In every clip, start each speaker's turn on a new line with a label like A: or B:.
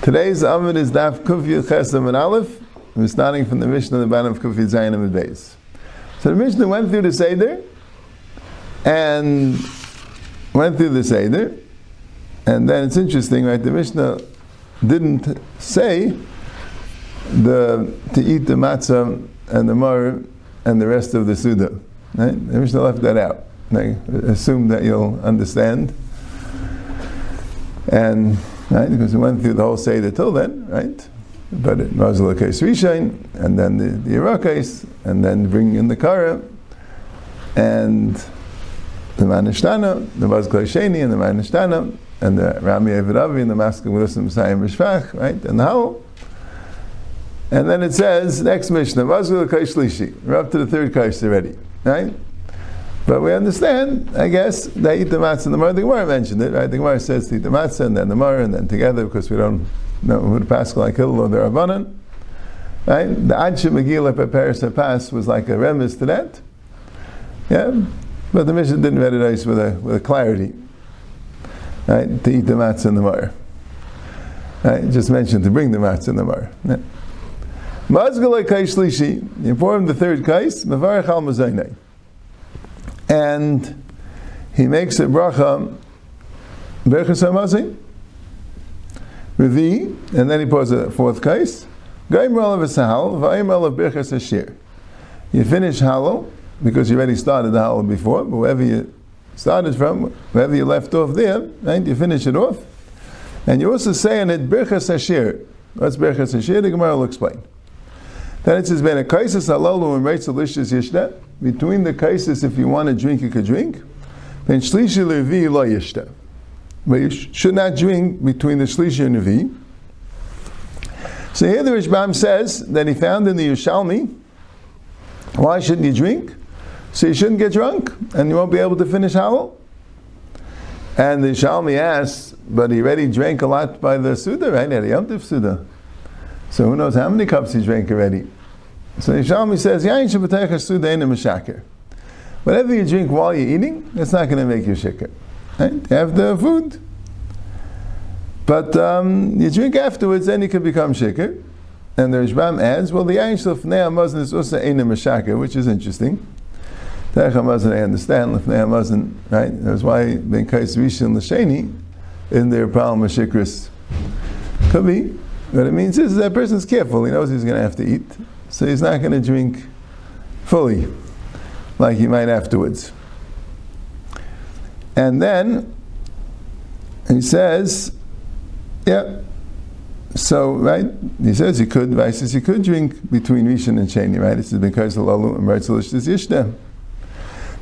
A: Today's Amud is Daf Kufya Chesam and Aleph. We're starting from the Mishnah, the bottom of Kufya Zayin and Beis. So the Mishnah went through the Seder and went through the Seder, and then it's interesting, right? The Mishnah didn't say the to eat the matzah and the mar and the rest of the Suda. Right? The Mishnah left that out. They assume that you'll understand. And right? Because we went through the whole Seder till then, right? But it was the case Rishain, and then the, the Irakais, and then bringing in the Kara, and the Manishtana, the Sheni, and the Manishtana, and the Rami Eviravi, and the Maskah Wilson Messiah Mishpach, right? And the Howell. And then it says, next Mishnah, Vazklai Shlishi. We're up to the third Kaish already, right? But we understand, I guess, they eat the matzah and the mar. The Gemara mentioned it, right? The Gemara says to eat the matzah and then the mar and then together because we don't know who the Paschal Hillel or the Rabbanan. Right? The Adsha Megillah Peperis Pass was like a remis to that. Yeah? But the mission didn't read it nice with a, with a clarity. Right? To eat the matzah and the mar. Right? Just mentioned to bring the matzah and the mar. Yeah. Mazgalai Kaish Lishi, informed the third Kais, Mavarach Mazainai and he makes a bracha berachas hamazin revi, and then he puts a fourth case. Gaimral of Sahal, Vaimel of Birchas Hashir. You finish Hallow, because you already started the Hallow before, but wherever you started from, wherever you left off there, right, you finish it off. And you also say in it Birchas Hashir. What's Birchas Hashir? The Gemara will explain. Then it says, Ben a kaisis alalu and reitz alishis yishta. Between the kaisis, if you want to drink, you could drink. Ben shlishi levi lo. But you should not drink between the shlishi and levi. So here the Rashbam says that he found in the Yerushalmi, why shouldn't you drink? So you shouldn't get drunk, and you won't be able to finish Halal. And the Shalmi asks, but he already drank a lot by the Suda, right? At the Yom Suda. So who knows how many cups he drank already? So Yishalmi says, Yain Meshakir. Whatever you drink while you're eating, it's not going to make you shikr. Right? The food. But um, you drink afterwards, then you can become shikr. And the Rashbam adds, well, the Yain Shlefnei HaMazin is also Eina Meshakir, which is interesting. Teich HaMazin, I understand, Lefnei HaMazin, right? That's why Ben Kais Rishon and Lasheni, in their problem of shikris. Could be. What it means is that person's careful. He knows he's going to have to eat, so he's not going to drink fully, like he might afterwards. And then he says, yeah. So right, he says he could. He says he could drink between Rishon and Sheni. Right, this is because the Lalu and Reitzelish is Yishta.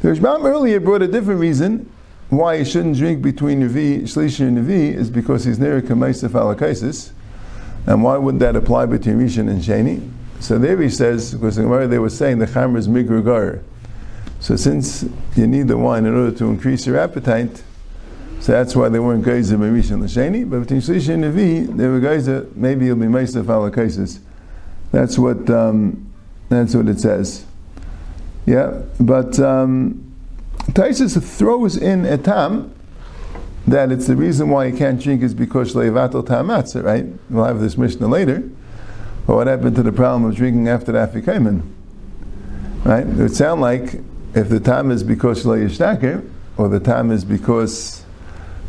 A: The Rashbam earlier brought a different reason why he shouldn't drink between Navi, Shlishi and Navi is because he's near Kamaisif Alakaisis and why would that apply between Rishon and Sheni? So there he says, because Gemara they were saying the Chamer is Migrugar. So since you need the wine in order to increase your appetite, so that's why they weren't Geyser by Rishon and Sheni, but between Shlish and Nevi, they were Geyser, maybe you'll be Meisef ala cases. That's what, um, that's what it says. Yeah, but um, Taisus throws in a tam that it's the reason why you can't drink is because leivatel tamatza, right? We'll have this Mishnah later. But what happened to the problem of drinking after the afikoman? Right? It would sound like if the time is because leishtaker, or the time is because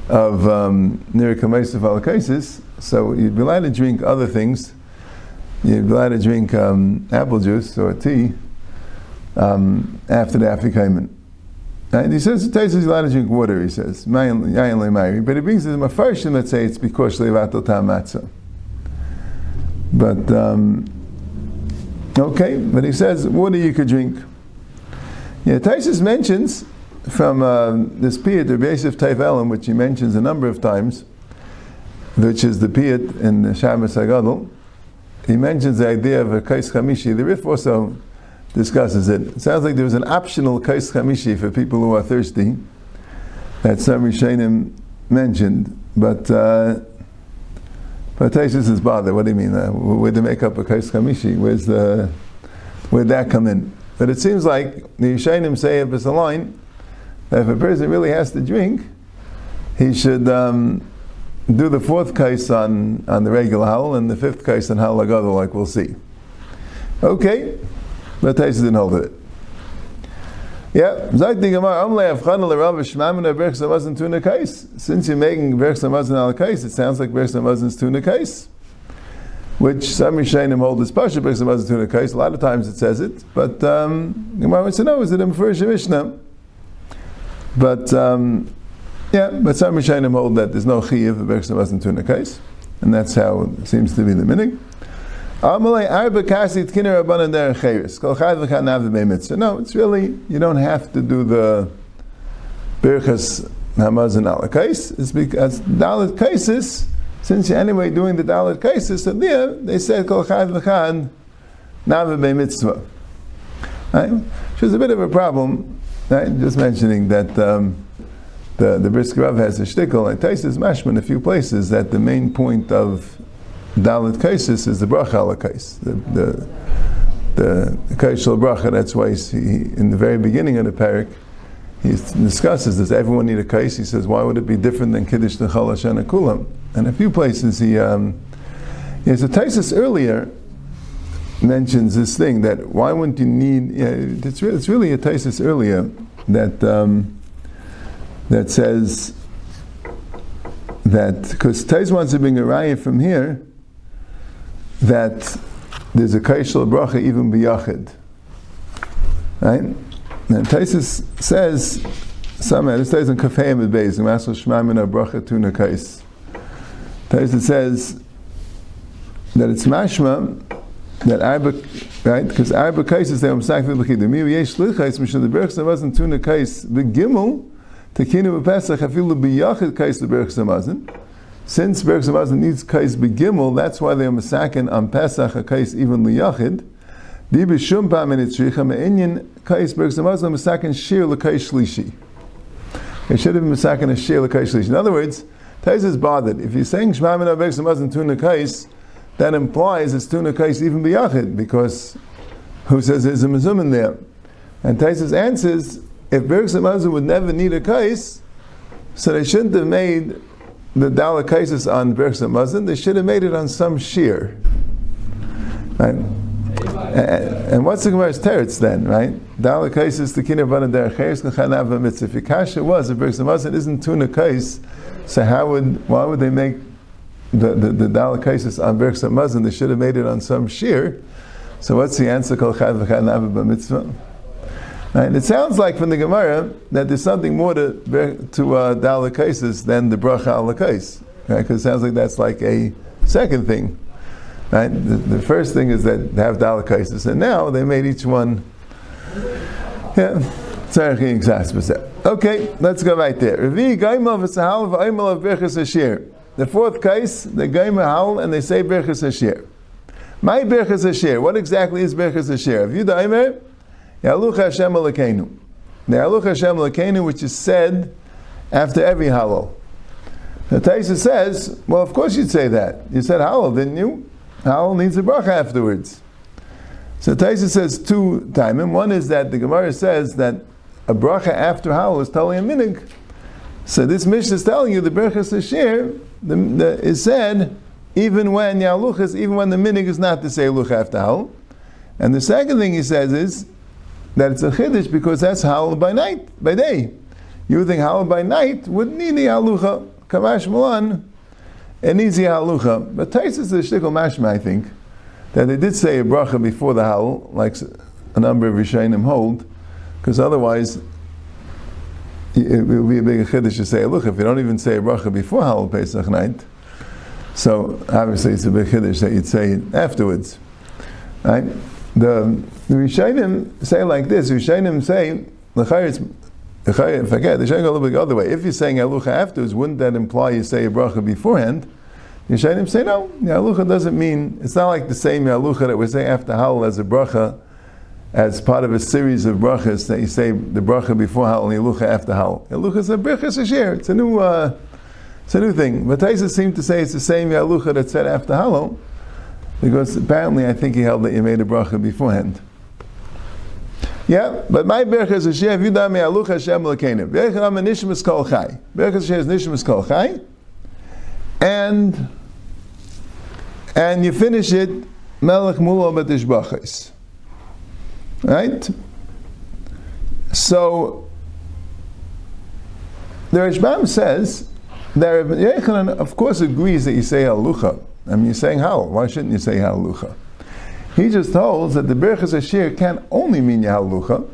A: of nir kamesav cases, so you'd be allowed to drink other things. You'd be allowed to drink um, apple juice or tea um, after the afikoman. And he says, Taisa is allowed to drink water, he says. But he brings the mafarshim that say it's because levatel tam. But, um, okay, but he says, water you could drink. Yeah, Taisus mentions from uh, this piyat, the Yosef Taivelim, which he mentions a number of times, which is the piyat in the Shabbos Hagadol, he mentions the idea of a kais chamishi. The Rif also discusses it. It sounds like there was an optional kais chamishi for people who are thirsty that some Rishonim mentioned, but uh, but is bothered. What do you mean? Uh, where'd they make up a kais chamishi? Where's the where'd that come in? But it seems like the Rishonim say if it's a line that if a person really has to drink, he should um, do the fourth case on, on the regular howl and the fifth case on agadol, like we'll see. Okay, but Taisa didn't hold it. Yeah. Since you're making Berch Samazin Al Kais, it sounds like Berch Samazin's Tuna Kais. Which some Rishayim hold is Pasha Berch Samazin Tuna Kais. A lot of times it says it, but um, Gemara wants to know, is it in first Mishnah? But um, yeah, but some Rishayim hold that there's no Chiyiv of Berch Samazin Tuna Kais. And that's how it seems to be the meaning. No, it's really, you don't have to do the Birchas Hamazon Alakais. It's because Dalit cases, since you're anyway doing the Dalit cases, so there they said Kol Chad V'Chad Nave Mitzvah. Right? Which is a bit of a problem, right? Just mentioning that um, the, the Brisker Rav has a shtickle, and Taisis Mashman a few places, that the main point of Dalit Kaisis is the bracha ala kais. The the kaishal bracha. That's why he, in the very beginning of the parak he discusses does everyone need a kais? He says why would it be different than kiddush the chalash and kulam? And a few places he um, yeah, so Taisus earlier mentions this thing that why wouldn't you need? Yeah, it's, re- it's really a Taisus earlier that um, that says that because Tais wants to bring a raya from here that there's a kaishal bracha even biyachid. Right? And Taisus says, somehow, this says in Kafayim at Beis, in Masel Shmamina bracha tuna kais. Taisus says that it's mashma, that arba, right? Because arba kais is there, umsak v'lechidim. Mi yesh lichais, mishal the berach wasn't tuna kais, begimel, tekinu b'pesach, afilu biyachid kais the berach samazin. Since Berg Samazin needs kais begimel, that's why they are masakin on Pesach a kais even liyachid. Di b'shum pam in itzricha me'inyin kais Berg Samazin masakin shir l'kais shlishi. It should have been masakin a shir l'kais shlishi. In other words, Tais is bothered. If you're saying Shema Min Berg Samazin tuna kais, that implies it's tuna kais even biyachid because who says there's a mezum there? And Taisus answers, if Berg Samazin would never need a kais, so they shouldn't have made the Dalek cases on Berksa Mazin, they should have made it on some shear. Right? And, and what's the Gemara's teretz then, right? Dalek cases the kinir van der cheres kachanav mitzvah. If kasha was if Berksa Mazin isn't tuna kais, so how would why would they make the the, the Dalek cases on Berksa Mazin? They should have made it on some shear. So what's the answer? Kol chad mitzvah. Right? It sounds like from the Gemara that there's something more to to uh, Dala cases than the bracha al kais, right? Because it sounds like that's like a second thing. Right? The, the first thing is that they have Dala cases, and now they made each one. Yeah, Okay, let's go right there. The fourth case, the Gaima howl and they say Berchas Hashir. My Berchas Hashir. What exactly is Berchas Hashir? If you Daimer, Yaluch Hashem Elokeinu. The Yaluch Hashem Elokeinu, which is said after every halal. The Taisa says, well, of course you'd say that. You said halal, didn't you? Halal needs a bracha afterwards. So Taisa says two timing. One is that the Gemara says that a bracha after halal is totally a minig. So this Mishnah is telling you the bracha sashir the, the, is said even when yaluch is even when the minig is not to say luch after halal. And the second thing he says is that it's a chiddush because that's howl by night, by day. You would think howl by night would need the halucha. Kamash it needs the halucha. But Taisus the shtickle mashma, I think, that they did say a bracha before the howl, like a number of Rishayim hold, because otherwise it would be a big chiddush to say, look, if you don't even say a bracha before howl Pesach night, so obviously it's a big chiddush that you'd say afterwards, right? The, the say like this. Rishayim say, the forget, they should go a little bit the other way. If you're saying Alucha afterwards, wouldn't that imply you say a bracha beforehand? The Rishayim say, no, the Alucha doesn't mean, it's not like the same Alucha that we say after Hal as a bracha, as part of a series of brachas that you say the bracha before Hal and Alucha after Hal. Alucha is a bracha. It's a new, uh, it's a new thing. But Taisa seem to say it's the same Alucha that said after Halal. Because apparently I think he held that you made a bracha beforehand. Yeah, but my berachas is shev yudam me'aluch Hashem l'keinu. Berachas am nishmas kol chai. Berachas is nishmas kol chai. And, and you finish it, melech mulo b'tishbachis. Right? So, the Rashbam says that Yechanan, of course, agrees that you say halucha. I mean, you're saying hal. Why shouldn't you say halucha? He just holds that the Berachas Ashir can only mean halucha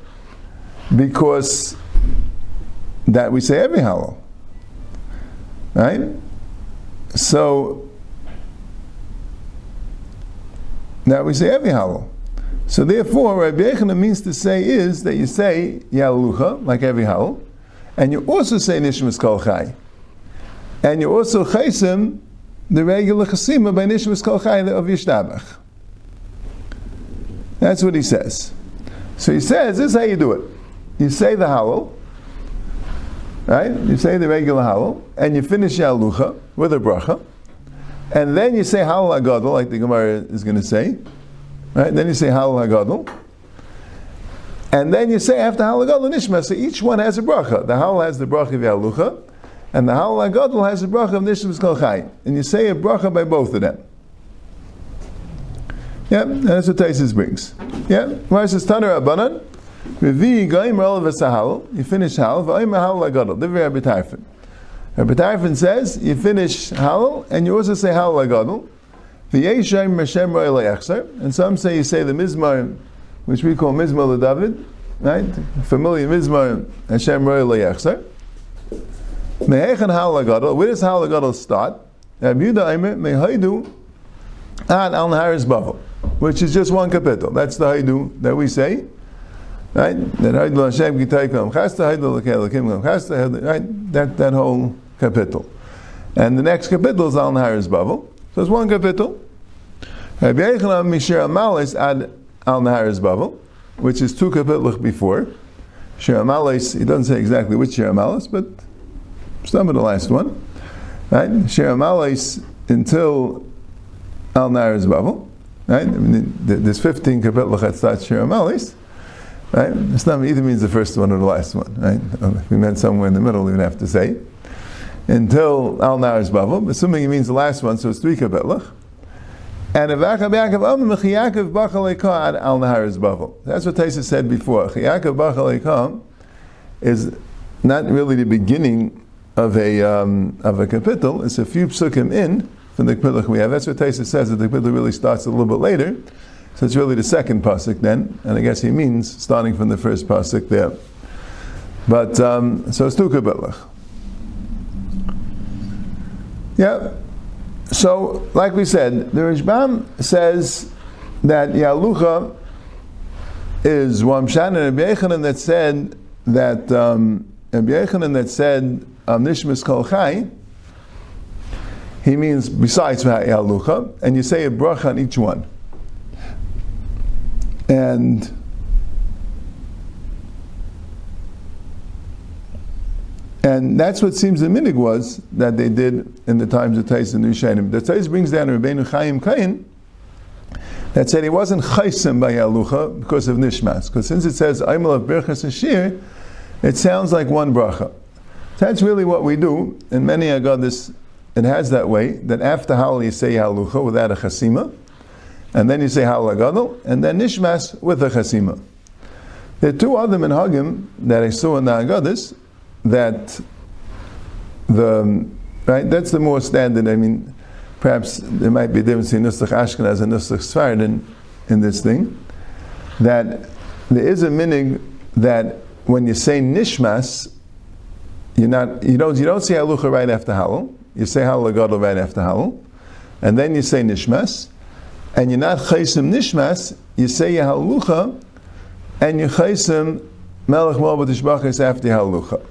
A: because that we say every halal. Right? So, that we say every halal. So therefore, Rabbi Yechanan means to say is that you say Yalucha, like every halal, and you also say Nishmas Kol Chai. And you also chaysim the regular chasima by Nishmas Kol of Yishtabach. That's what he says. So he says, this is how you do it. You say the halal, right? You say the regular halal, and you finish your Yalucha with a bracha, and then you say halal agadol, like the Gemara is going to say, right? Then you say halal agadol, and then you say after halal agadol nishma. So each one has a bracha. The halal has the bracha of Yalucha, and the halal agadol has a bracha of kol chai. And you say a bracha by both of them. Yeah, that's what Taisus brings. Yeah, why says Taner Abanan? Revi goyim rol v'sahal. You finish hal v'oim hal agadol. Divrei Rabbi Tarfon. Rabbi Tarfon says you finish hal and you also say hal agadol. V'yeshem Hashem ro'el And some say you say the mizmar, which we call mizmar David, right? Familiar mizmar Hashem ro'el yachzer. Mehechen hal agadol. Where does hal agadol start? Rabbi Yehuda Aimer mehaydu ad al naharis bavel which is just one kapitel. That's the Haidu that we say. Right? That Haidu Hashem Gitaikom Chasta, Haidu Lekelakim Chasta, right? That, that whole kapitel. And the next kapitel is Al Naharis Bavel. So it's one kapitel. Rabbi Yechanan Mishir Amalis ad Al Naharis Bavel, which is two kapitels before. Shir Amalis, he doesn't say exactly which Shir Amalis, but some of the last one. Right? Shir Amalis until Al Naharis Bavel. Right? There's 15 kapitla chatzat shir amalis. Right? Not either means the first one or the last one. Right? If we meant somewhere in the middle, we would have to say until al naris bavel. Assuming he means the last one, so it's three kapitlach. And Avachab Yaakov Am Chiyakov Bachal al Naharis Bavel. That's what Taisa said before. Chiyakov Bachal is not really the beginning of a um, of a kapitel. It's a few psukim in from the Kpilach we have. That's what Taisa says, that the Kpilach really starts a little bit later. So it's really the second pasuk then, and I guess he means starting from the first pasuk there. But um, so it's two Kpilach. Yeah. So, like we said, the Rashbam says that Yalucha is Wamshan and that said that um, that said um, Nishmas Kol Chai, he means besides Halucha, and you say a bracha on each one. And and that's what seems the minig was that they did in the times of Tais and Nushanim. The Tais brings down Rabbeinu Chaim Kain that said he wasn't chaysim by Halucha because of Nishmas. Because since it says Aimel of Berchas Ashir, it sounds like one bracha. That's really what we do. In many Agadas it has that way that after Hal you say Halucha without a Chasima, and then you say Hal Agadol, and then Nishmas with a Chasima. There are two other minhagim that I saw in the Agadas that the right that's the more standard. I mean, perhaps there might be a difference in Nusach Ashkenaz and Nusach Sfard in, in this thing. That there is a minig that when you say Nishmas, you're not you don't you don't say Halucha right after Halal. You say Halal Gadol right after Halal, and then you say Nishmas, and you're not Chaysim Nishmas, you say your Halucha, and you Chaysim Melech Moabot after Halucha.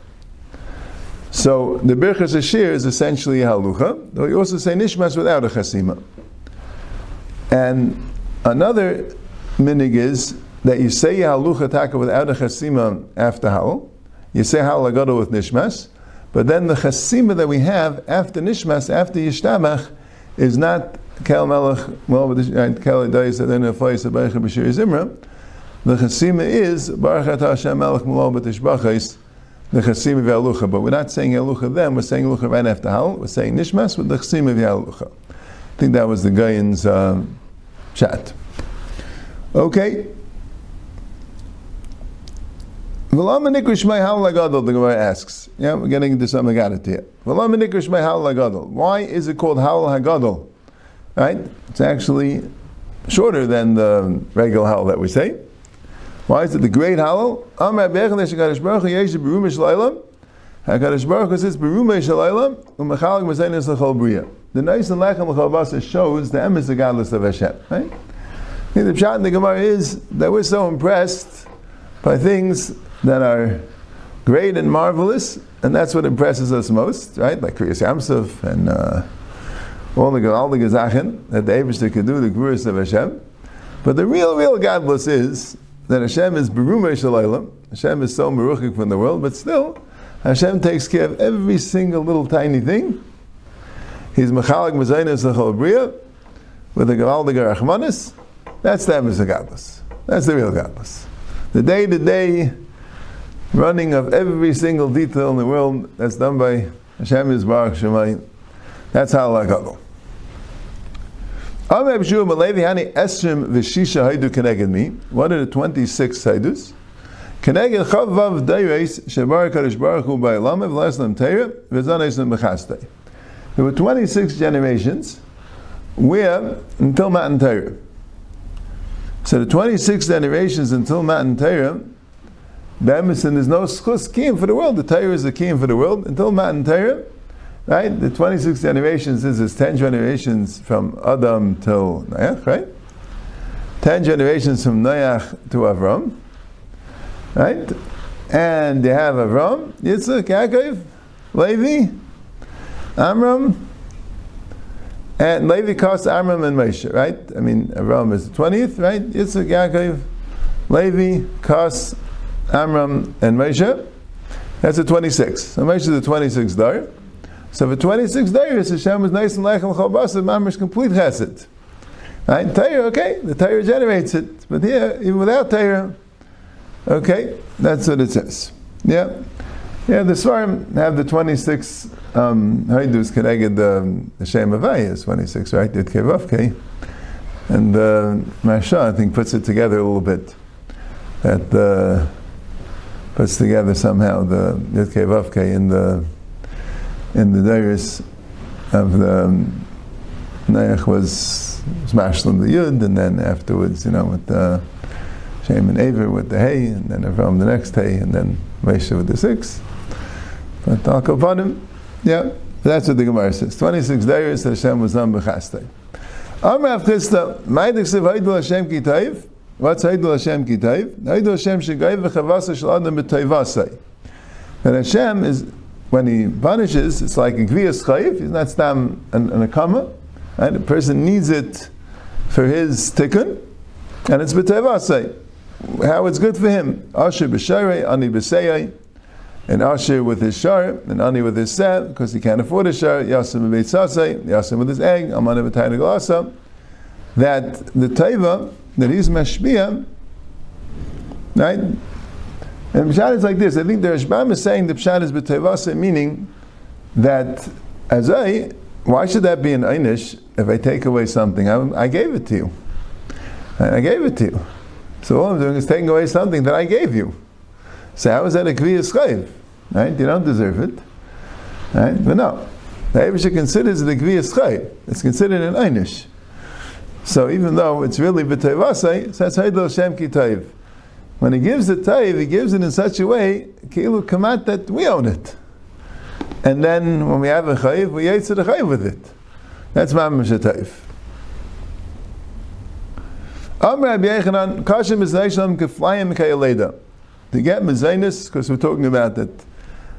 A: So the Birchas Ashir is essentially Halucha, though you also say Nishmas without a Chasima. And another minig is that you say Halucha Taka without a Chasima after Halal, you say Halal Gadol with Nishmas, but then the chasima that we have after Nishmas, after Yishtabach, is not Kel Melech, well, Kel Edayis, then Afayis, Abaycha, Bashir, Zimra, the chasima is Baruch Hashem Melech Mulo B'Tishbachais, the chasima v'alucha. But we're not saying alucha then. We're saying alucha right after hal. We're saying nishmas with the chasima v'alucha. I think that was the Gayan's uh, chat. Okay. The Gemara asks. Yeah, we're getting into some Agadat here. V'lama nikrish may hal lagadol. Why is it called hal hagadol? Right? It's actually shorter than the regular howl that we say. Why is it the great howl? Hakadosh Baruch Hu says Berume Shalaylam Umachalik Mazenis Lechol Bria. The nice and lechem Lechol Basa shows the emes the godless of Hashem. Right? The pshat in the Gemara is that we're so impressed by things that are great and marvelous, and that's what impresses us most, right? Like Kriyas Yamsuf and uh, all the all the gezachen that the Eibushter could do, the Gurus of Hashem. But the real, real godless is that Hashem is Berume Shalaylam. Hashem is so meruchik from the world, but still, Hashem takes care of every single little tiny thing. He's Mechalik Mazainas Bria with the Gavaldiga Rachmanis. That's the Emes godless. That's the real godless. The day to day running of every single detail in the world that's done by Hashem is Baruch Shemayim. That's how I go. What are the 26 haidus? Keneged chavav dayreis shebar kadosh baruch hu ba'elam v'laslam teira v'zan eislam b'chastei. There were 26 generations where until Matan Torah. So the 26 generations until Matan Torah, Bamison is no schus kiyim for the world. The Torah is the kiyim for the world until Matan Torah. Right? The 26 generations is, is 10 generations from Adam till Noach, right? 10 generations from Noach to Avram. Right? And they have Avram, Yitzchak, Yaakov, Levi, Amram, and Levi costs Amram and Moshe, right? I mean, Avram is the 20th, right? Yitzchak, Yaakov, Levi, costs Amram, and Moshe. That's the 26. So Moshe is the 26th day. So for 26 days, Hashem was nice and lechem chalbasa, mamish complete chesed. Right? Torah, okay, the Torah generates it. But here, even without Torah, okay, that's what it says. Yeah. Yeah, the Svarim have the 26 um, Haidus connected the, the Shem Avaya is 26, right? The Kevavke. And uh, Masha, I think, puts it together a little bit. That uh, puts together somehow the Yud Kevavke in the in the Dairis of the um, Neach was Smashlim the Yud, and then afterwards, you know, with the Shem and Aver with the Hay, and then Avram the next Hay, and then Moshe with the six. But him, yeah, that's what the Gemara says. 26 Dairis, Hashem was on Bechastei. Amr Avchista, Maidik Siv Hashem Kitayv, What's Haidul Hashem Kitayv? Haidul Hashem Shegayv V'chavasa Shal Adam B'Tayvasai. And Hashem is when he punishes, it's like a gviyas chayiv. He's not stam an, an akama. and A person needs it for his tikkun, and it's b'tevasei. How it's good for him. Asher b'sharei, ani b'seyei, and Asher with his shar, and Ani with his set, because he can't afford a shar. Yasim b'beitzasei, Yasim with his egg, Amana glasa. That the taiva that he's mashbiyah, right? And Pshat is like this. I think the Rashbam is saying the Pshat is b'tevase, meaning that as I, why should that be an einish if I take away something? I, I gave it to you. I gave it to you. So all I'm doing is taking away something that I gave you. So how is that a kviyas chayv? Right? You don't deserve it. Right? But no. The Abisha considers it a kviyas chayv. It's considered an einish. So even though it's really b'tevase, so that's Haidel Shem Ki when he gives the tithe, he gives it in such a way, kilu kamat that we own it. And then when we have a chayiv, we yaitz the chayiv with it. That's mamash tithe. Amr Rabbi Yechanan, mizaynishlam keflayim kayaleda. To get mizaynis, because we're talking about that,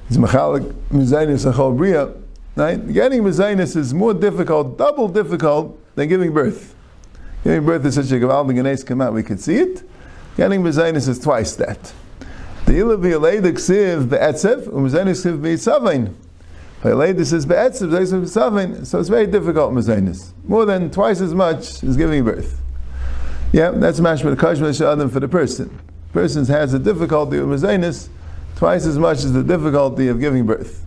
A: it's machalik mizaynis achol bria, right? Getting mizaynis is more difficult, double difficult, than giving birth. Giving birth is such a gavaldig and come out, we could see it. Getting Mezainis is twice that. The Ilav Yeleda Ksiv Be'etzev, Mezainis Ksiv Be'etzavein. Yeleda is Be'etzev, Mezainis Be'etzavein. So it's very difficult Mezainis. More than twice as much is giving birth. Yeah, that's mashma kashma adam for the person. Person has a difficulty with mezainis twice as much as the difficulty of giving birth.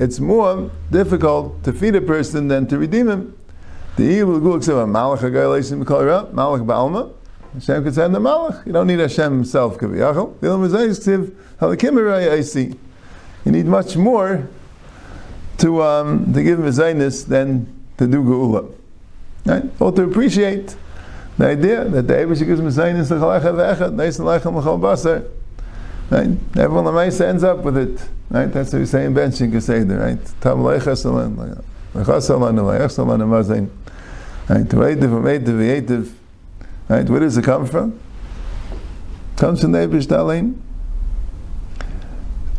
A: It's more difficult to feed a person than to redeem him. The evil gul except malach agayleisim kalra malach ba'alma. Hashem could send the malach. You don't need Hashem himself. Kaviyachal. The halakim I see. You need much more to um, to give him a than to do geula. Right? Or to appreciate the idea that the Abish gives him zaynis to chalacha ve'echad, neis lechem l'chol basar. Right? Everyone on the ends up with it. Right? That's say in benching Geseder, right? Tam leichas alan, leichas alan, leichas alan, amazain. Right? Ve'etiv, ve'etiv, ve'etiv. Right? Where does it come from? Comes from the Abish Dalain.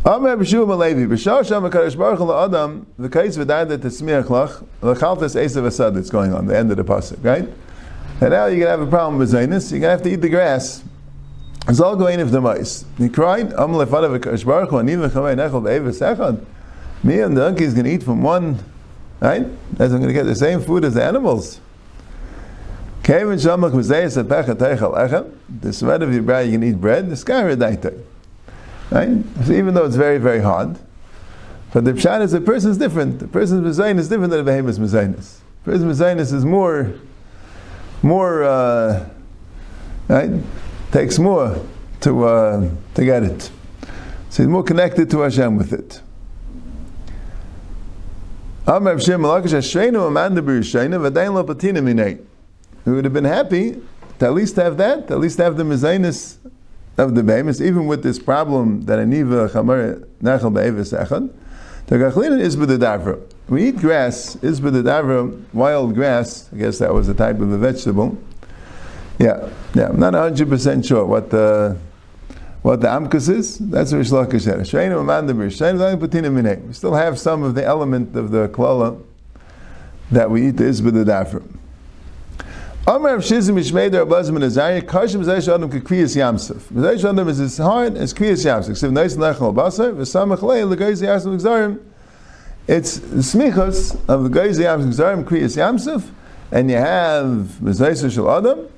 A: Amr B'shu Malevi, B'shah Shem HaKadosh Baruch Hu Adam, the case v'dayda tesmiach lach, l'chaltas esav asad that's going on, the end of the pasuk, right? And now you're going to have a problem with Zaynus, you're going to have to eat the grass. It's all going if the mice. He cried, Am lefada v'kadosh Baruch Hu, ani v'chamei nechol b'eves echad. Me and the donkey is going to eat from one, right? As I'm going to get the same food as the animals. Kevin shamach v'zeyes apechat teichel echem, the sweat of your brow you can eat bread, the sky redaita. Right? So even though it's very, very hard, but the pshat is a person is different. The person's mezainis is different than a behemoth's mezainis. The person's mezainis is more, more, uh, right? Takes more to uh, to get it. So he's more connected to Hashem with it. We would have been happy to at least have that, to at least have the mezainis of the behemoths, even with this problem that aniva chamar nachal be'eves echad, the gachlina is b'dedavra. We eat grass, is b'dedavra, wild grass, I guess that was a type of a vegetable. Yeah, yeah, I'm not 100% sure what the what the amkus is. That's what Reish Lakish said. We still have some of the element of the klala that we eat the isbid the Amr of Shizim Ishmeder Ablazim and Azariah, Kashim Zaysh Adam Kikriyas Yamsuf. Zaysh Adam is as hard as Kriyas Yamsuf. Siv Neis Lechel Basar, V'samach Lei, L'gayz Yamsuf Gzarim. It's the smichas of the Gayz Yamsuf Gzarim, Kriyas Yamsuf, and you have Zaysh Shal Adam.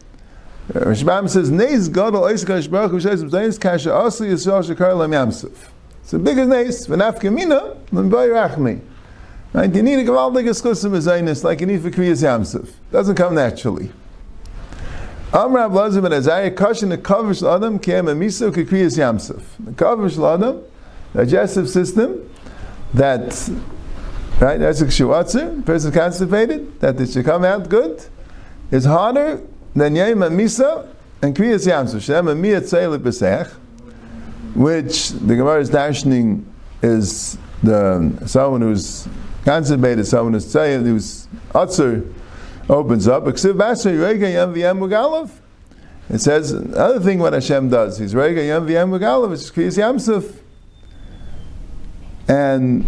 A: Rashbam says, Neis Gadol Eis Kash Baruch Hu Shayz Zayis Kasha Asli Yisrael Shakar Lam Yamsuf. It's the biggest Neis, V'naf Kamina, L'mbay Rachmi. Right? You need a gewaldige schusim zaynis like you need for kriyas yamsuf. Doesn't come naturally. Amr Ablazim ben Azariah kashin the kavish ladam kem emiso kriyas yamsuf. The kavish ladam, digestive system, that right that's a kshuatzer, person constipated, that it should come out good, is harder than yem misa and kriyas yamsuf. Shem amiyat tzeilik b'sech, which the Gemara is dashing is the someone who's constipated someone who's saying who's utzer opens up. It says another thing what Hashem does. He's rega yam v'yam mugalav. It's kriyas yamsuf, and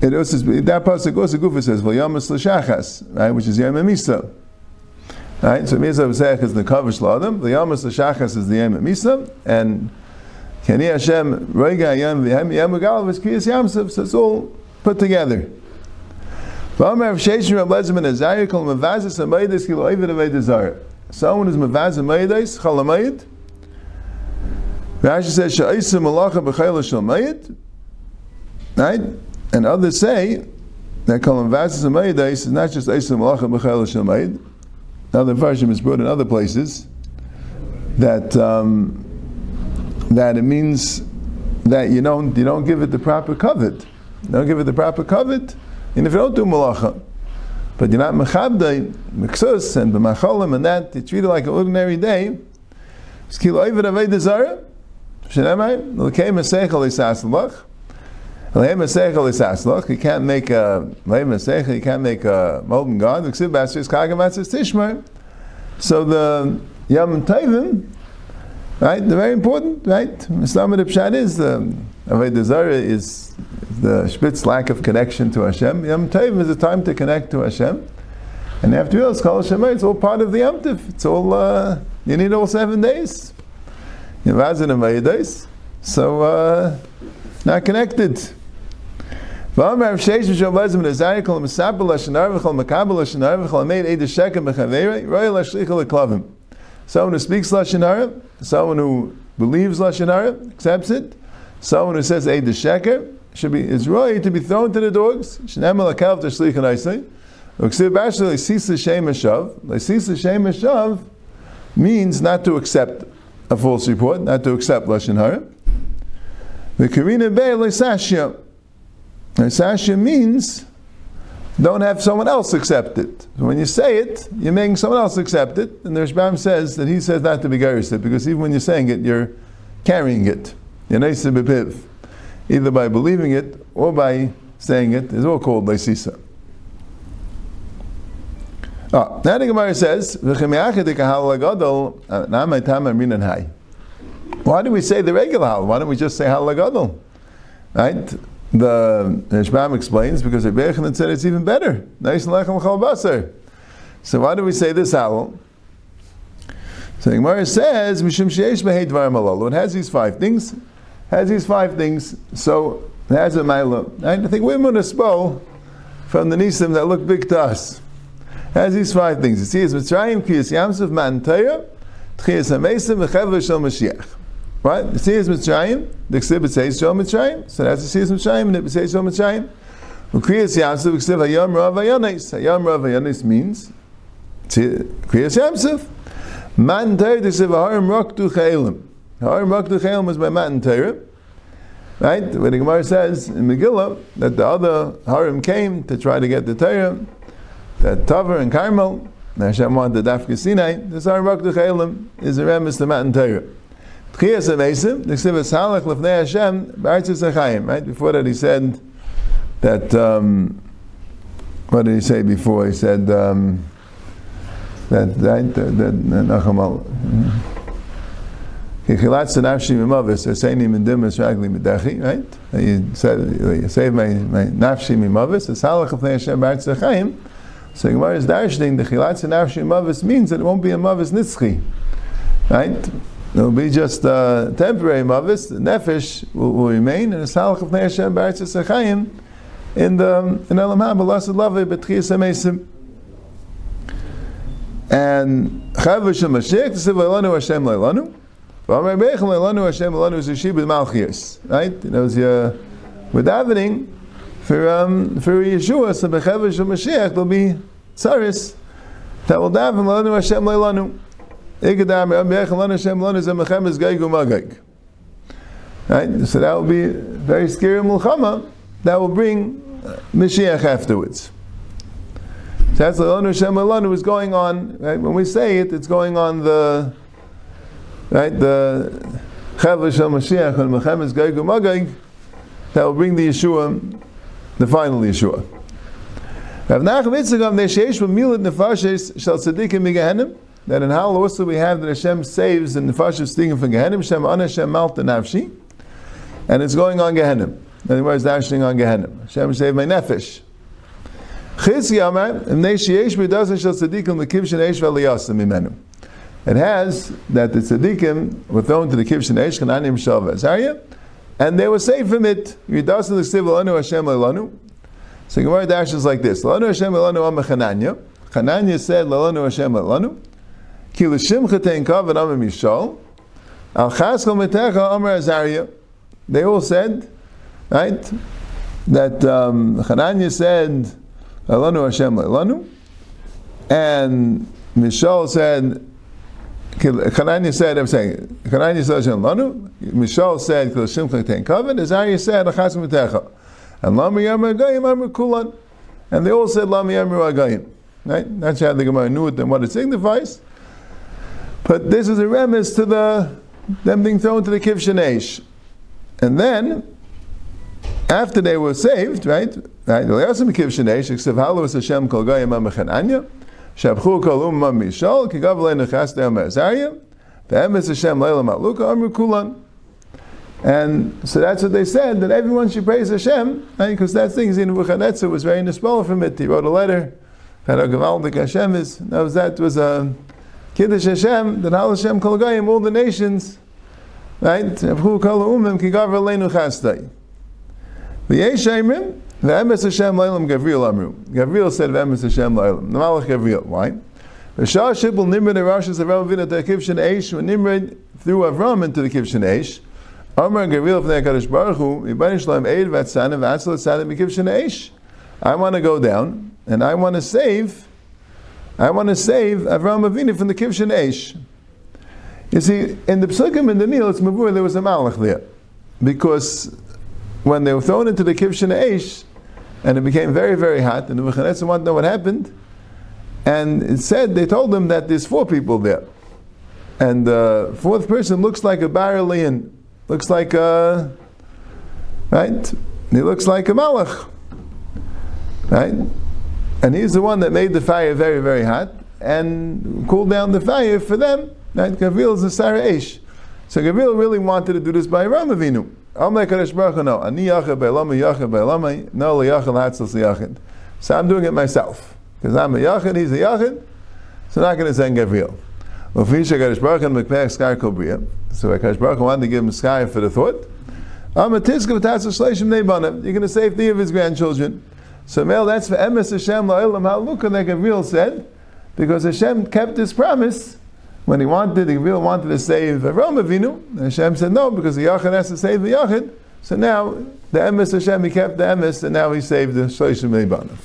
A: it also that pasuk also gufa says v'yamas l'shachas, right, which is yam misa. Right, so misa v'sech is the kavish l'adam. V'yamas l'shachas is the yam misa, and kani Hashem rega yam v'yam yam mugalav is kriyas yamsuf. So it's all put together. Someone who's mevaz meides chalamayid. Rashi says she'aisa malacha b'chayla shalmayid. Right, and others say that kol mevaz meides is not just aisa malacha b'chayla shalmayid. Now the version is brought in other places that um, that it means that you don't you don't give it the proper covet. You don't give it the proper covet and if you don't do malacha, but you're not mechabdei, meksus, and b'macholim, and that, you treat it like an ordinary day, it's kilo oivet avei desara, shenemai, l'kei mesechel isaslach, you can't make a, you can't make a molten god, so the Yom Tovim, right, they're very important, right? Islam Pshat is, the Avodah Zarah is the Spitz lack of connection to Hashem. Yom Tov is a time to connect to Hashem. And after all, it's called Shema, it's all part of the Yom Tov. It's all, uh, you need all seven days. And days. So, uh, not connected. ואומר שיש בשום לזם נזאי כל מספר לשנר וכל מקבל לשנר וכל מade אי דשקם בחברי רואי להשליחה לכלבים. Someone who speaks Lashon Hara, someone who believes Lashon Hara, accepts it, someone who says Eid Sheker, should be, is right to be thrown to the dogs. Shneim alakav tashlich and aisei. Uksiv bashal leisis l'shem eshav. Leisis l'shem eshav means not to accept a false report, not to accept Lashon Hara. The Karina Bey leisashya. Leisashya means don't have someone else accept it. When you say it, you're making someone else accept it. And the Rashbam says that he says not to be it because even when you're saying it, you're carrying it. Either by believing it or by saying it. it is all called Leisisa. Ah, now the Gemara says, Why do we say the regular hal? Why don't we just say halagadol? Right? The Shmam explains because Rebbe Yechanan said it's even better. So why do we say this halal? So Gemara says, Mishum Sheish Behei Dvarim It has these five things. Has these five things. So it has a Maila. I think we're Munispo from the Nisim that look big to us. Has these five things. It says Mitzrayim Kiyas Yamsuf Man Torah Tchias HaMesim V'Chever Shal Mashiach. Right? The Siyas Mitzrayim, the exhibit says Shal Mitzrayim. So that's the Siyas Mitzrayim, and it says Shal Mitzrayim. Kriyas Yamsuf, exhibit Hayam Rav Hayanis. Hayam Rav Hayanis means Kriyas Yamsuf. Man Torah, the exhibit Harim Raktu Chayelim. Harim Raktu Chayelim is by Matan Torah. Right? When the Gemara says in Megillah that the other Harim came to try to get the Torah, that Tavar and Carmel, Hashem wanted the Dafka Sinai, this Harim Raktu Chayelim is a remes to Matan Torah. Tchiyas Amesim, the Ksiv Salach Lefnei Hashem, B'artzis Achayim, right? Before that he said that, um, what did he say before? He said um, that, right, that, that Nachamal, Kichilatz nafshi mimavis, Eseni mindimus ragli midachi, right? He said, save my, my nafshi mimavis, it's halach lefnei Hashem b'artzis Achayim. So Gemara is darshaning, the chilatz nafshi mimavis means that it won't be a mavis nitzchi, right? It'll be just uh, temporary mavis. The nefesh will, will remain, and the salach of Hashem b'aretz Echayim in the in Elam Haba Lasad Lave Betchias Amesim. And Chav Hashem Mashiach to say Leilanu Hashem Leilanu. V'amar Beichem Leilanu Hashem Leilanu is Yeshib Malchias. Right? You know, uh, we're davening for um, for Yeshua. So Bechav Hashem Mashiach there'll be tzaris that will daven Leilanu Hashem Leilanu. Right? So that will be very scary mulchama that will bring uh, Mashiach afterwards. So that's the Elonu Shem Elonu is going on, right? When we say it, it's going on the right, the Chav Shem Mashiach and Mechemes Geigu Magag that will bring the Yeshua, the final Yeshua. Rav Nachum Yitzchak, Nesheish Milat Nefashes Shal Tzadikim Migehenim that in Hal also we have that Hashem saves in the Fashiv stinging from Gehenim, Shem An Hashem Malta Nafshi, and it's going on Gehenim. In other words, dashing on Gehenim. Hashem saved my nefesh. It has that the tzaddikim were thrown to the kiv shenesh chananim shal v'azarya, and they were saved from it. Yidasan l'ksiv l'anu Hashem l'anu. So Gemara Dash is like this: L'anu Hashem l'anu am Chananya. Chananya said l'anu Hashem l'anu. Ki l'shimcha tein kavan amar mishal. Al chaschal metecha amar azariah. They all said, right, that um, said, Elanu Hashem Elanu, and Mishal said, Hananya said, I'm saying, Hananya said Hashem Elanu, Mishal said, Kil Shimcha Tein Kavan, Azariah said, Achas Metecha. And Lama Yamar Agayim Amar Kulan. And they all said, Lama Yamar Agayim. Right? That's how the Gemara knew it and what it signifies. But this is a remiss to the them being thrown to the Kiv Shanesh. And then, after they were saved, right? Right? Hashem kol gayim Shabchu kol mishal, ki gav Hashem amru kulan. And so that's what they said, that everyone should praise Hashem, right? because that thing, Nebuchadnezzar was very nispel from it. He wrote a letter, that Hashem is, that that was a, Kiddush Hashem, that Hal Hashem Kol Goyim, all the nations, right? Avchu Kol Umim, Ki Gav Aleinu Chastai. V'yesh Eimrim, Ve'emes Hashem La'ilam Gavriel Amru. Gavriel said Ve'emes Hashem La'ilam. The Malach Gavriel. Why? V'shah Shibul Nimrod Erashis Avram Avinu to Kivshin Eish when Nimrod threw Avram into the Kivshin Eish. Amar Gavriel V'nei HaKadosh Baruch Hu Yibani Shalom Eid V'atzana V'atzal Tzana B'Kivshin Eish. I want to go down and I want to save I want to save Avram Avinu from the Kivshin Eish. You see, in the Psukim in the Nil, it's Mavur, there was a Malach there. Because when they were thrown into the Kivshin Eish, and it became very, very hot, and the Nebuchadnezzar wanted to know what happened, and it said, they told them that there's four people there. And the fourth person looks like a bar elahin, looks like a, right? He looks like a Malach, right? And he's the one that made the fire very, very hot and cooled down the fire for them. Right? Gavril is a Sarah. So Gavril really wanted to do this by Ram Avinu. So I'm doing it myself. Because I'm a yachid, he's a yachid, so I'm not going to send Gavril. So Kadosh Baruch Hu wanted to give him sky for the thought. You're going to save three of his grandchildren. So, Mel, that's for Emes Hashem La'ilam Haluka, like Gavril said, because Hashem kept his promise when he wanted, Gavril wanted to save the Avinu. Hashem said no, because the Yachid has to save the Yachid. So now, the Emes Hashem, he kept the Emes, and now he saved the Shloshim Leibanav.